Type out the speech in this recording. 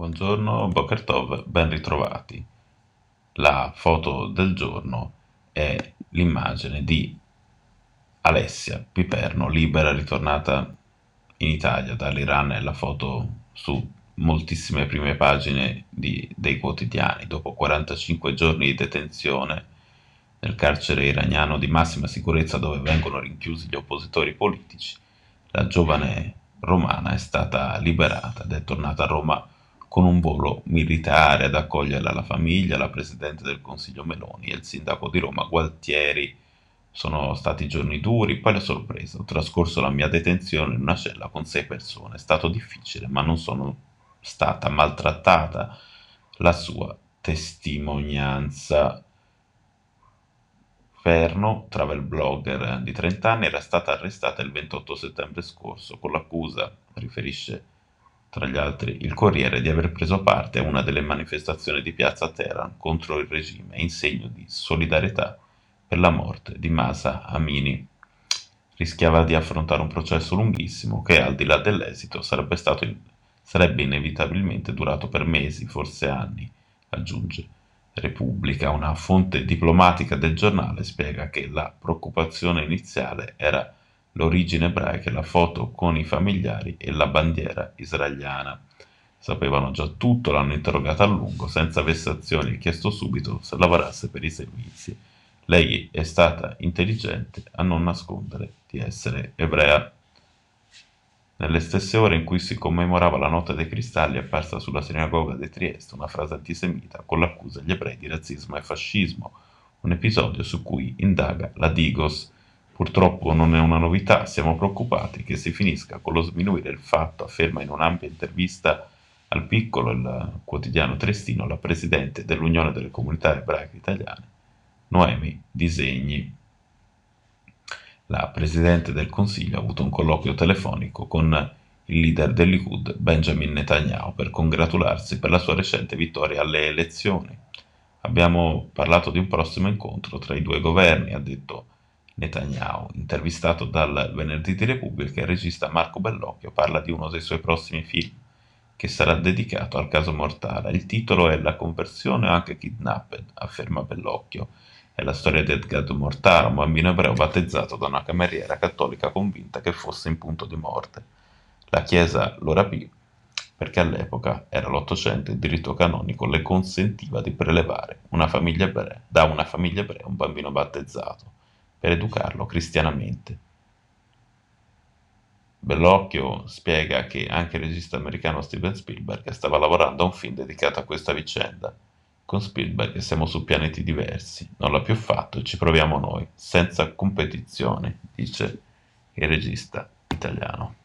Buongiorno, Boker Tov, ben ritrovati. La foto del giorno è l'immagine di Alessia Piperno, libera, ritornata in Italia dall'Iran, è la foto su moltissime prime pagine di, dei quotidiani. Dopo 45 giorni di detenzione nel carcere iraniano di massima sicurezza dove vengono rinchiusi gli oppositori politici, la giovane romana è stata liberata ed è tornata a Roma con un volo militare ad accoglierla la famiglia, la Presidente del Consiglio Meloni e il Sindaco di Roma Gualtieri. Sono stati giorni duri, poi la sorpresa. Ho trascorso la mia detenzione in una cella con sei persone. È stato difficile, ma non sono stata maltrattata. La sua testimonianza. Ferno, travel blogger di 30 anni, era stata arrestata il 28 settembre scorso con l'accusa, riferisce tra gli altri il Corriere, di aver preso parte a una delle manifestazioni di piazza Teheran contro il regime in segno di solidarietà per la morte di Masa Amini. Rischiava di affrontare un processo lunghissimo che, al di là dell'esito, sarebbe, stato sarebbe inevitabilmente durato per mesi, forse anni, aggiunge. Repubblica, una fonte diplomatica del giornale, spiega che la preoccupazione iniziale era l'origine ebraica la foto con i familiari e la bandiera israeliana. Sapevano già tutto, l'hanno interrogata a lungo, senza vessazioni, e chiesto subito se lavorasse per i servizi. Lei è stata intelligente a non nascondere di essere ebrea. Nelle stesse ore in cui si commemorava la notte dei cristalli apparsa sulla sinagoga di Trieste una frase antisemita con l'accusa agli ebrei di razzismo e fascismo, un episodio su cui indaga la Digos, Purtroppo non è una novità, siamo preoccupati che si finisca con lo sminuire il fatto, afferma in un'ampia intervista al piccolo il quotidiano Trestino la presidente dell'Unione delle Comunità Ebraiche Italiane, Noemi Disegni. La presidente del Consiglio ha avuto un colloquio telefonico con il leader del Likud, Benjamin Netanyahu, per congratularsi per la sua recente vittoria alle elezioni. Abbiamo parlato di un prossimo incontro tra i due governi, ha detto Netanyahu, intervistato dal Venerdì di Repubblica, il regista Marco Bellocchio parla di uno dei suoi prossimi film, che sarà dedicato al caso Mortara. Il titolo è La conversione o anche Kidnapped, afferma Bellocchio. È la storia di Edgard Mortara, un bambino ebreo battezzato da una cameriera cattolica convinta che fosse in punto di morte. La Chiesa lo rapì perché all'epoca era l'Ottocento e il diritto canonico le consentiva di prelevare una ebrea, da una famiglia ebrea un bambino battezzato per educarlo cristianamente. Bellocchio spiega che anche il regista americano Steven Spielberg stava lavorando a un film dedicato a questa vicenda. Con Spielberg siamo su pianeti diversi, non l'ha più fatto e ci proviamo noi, senza competizione, dice il regista italiano.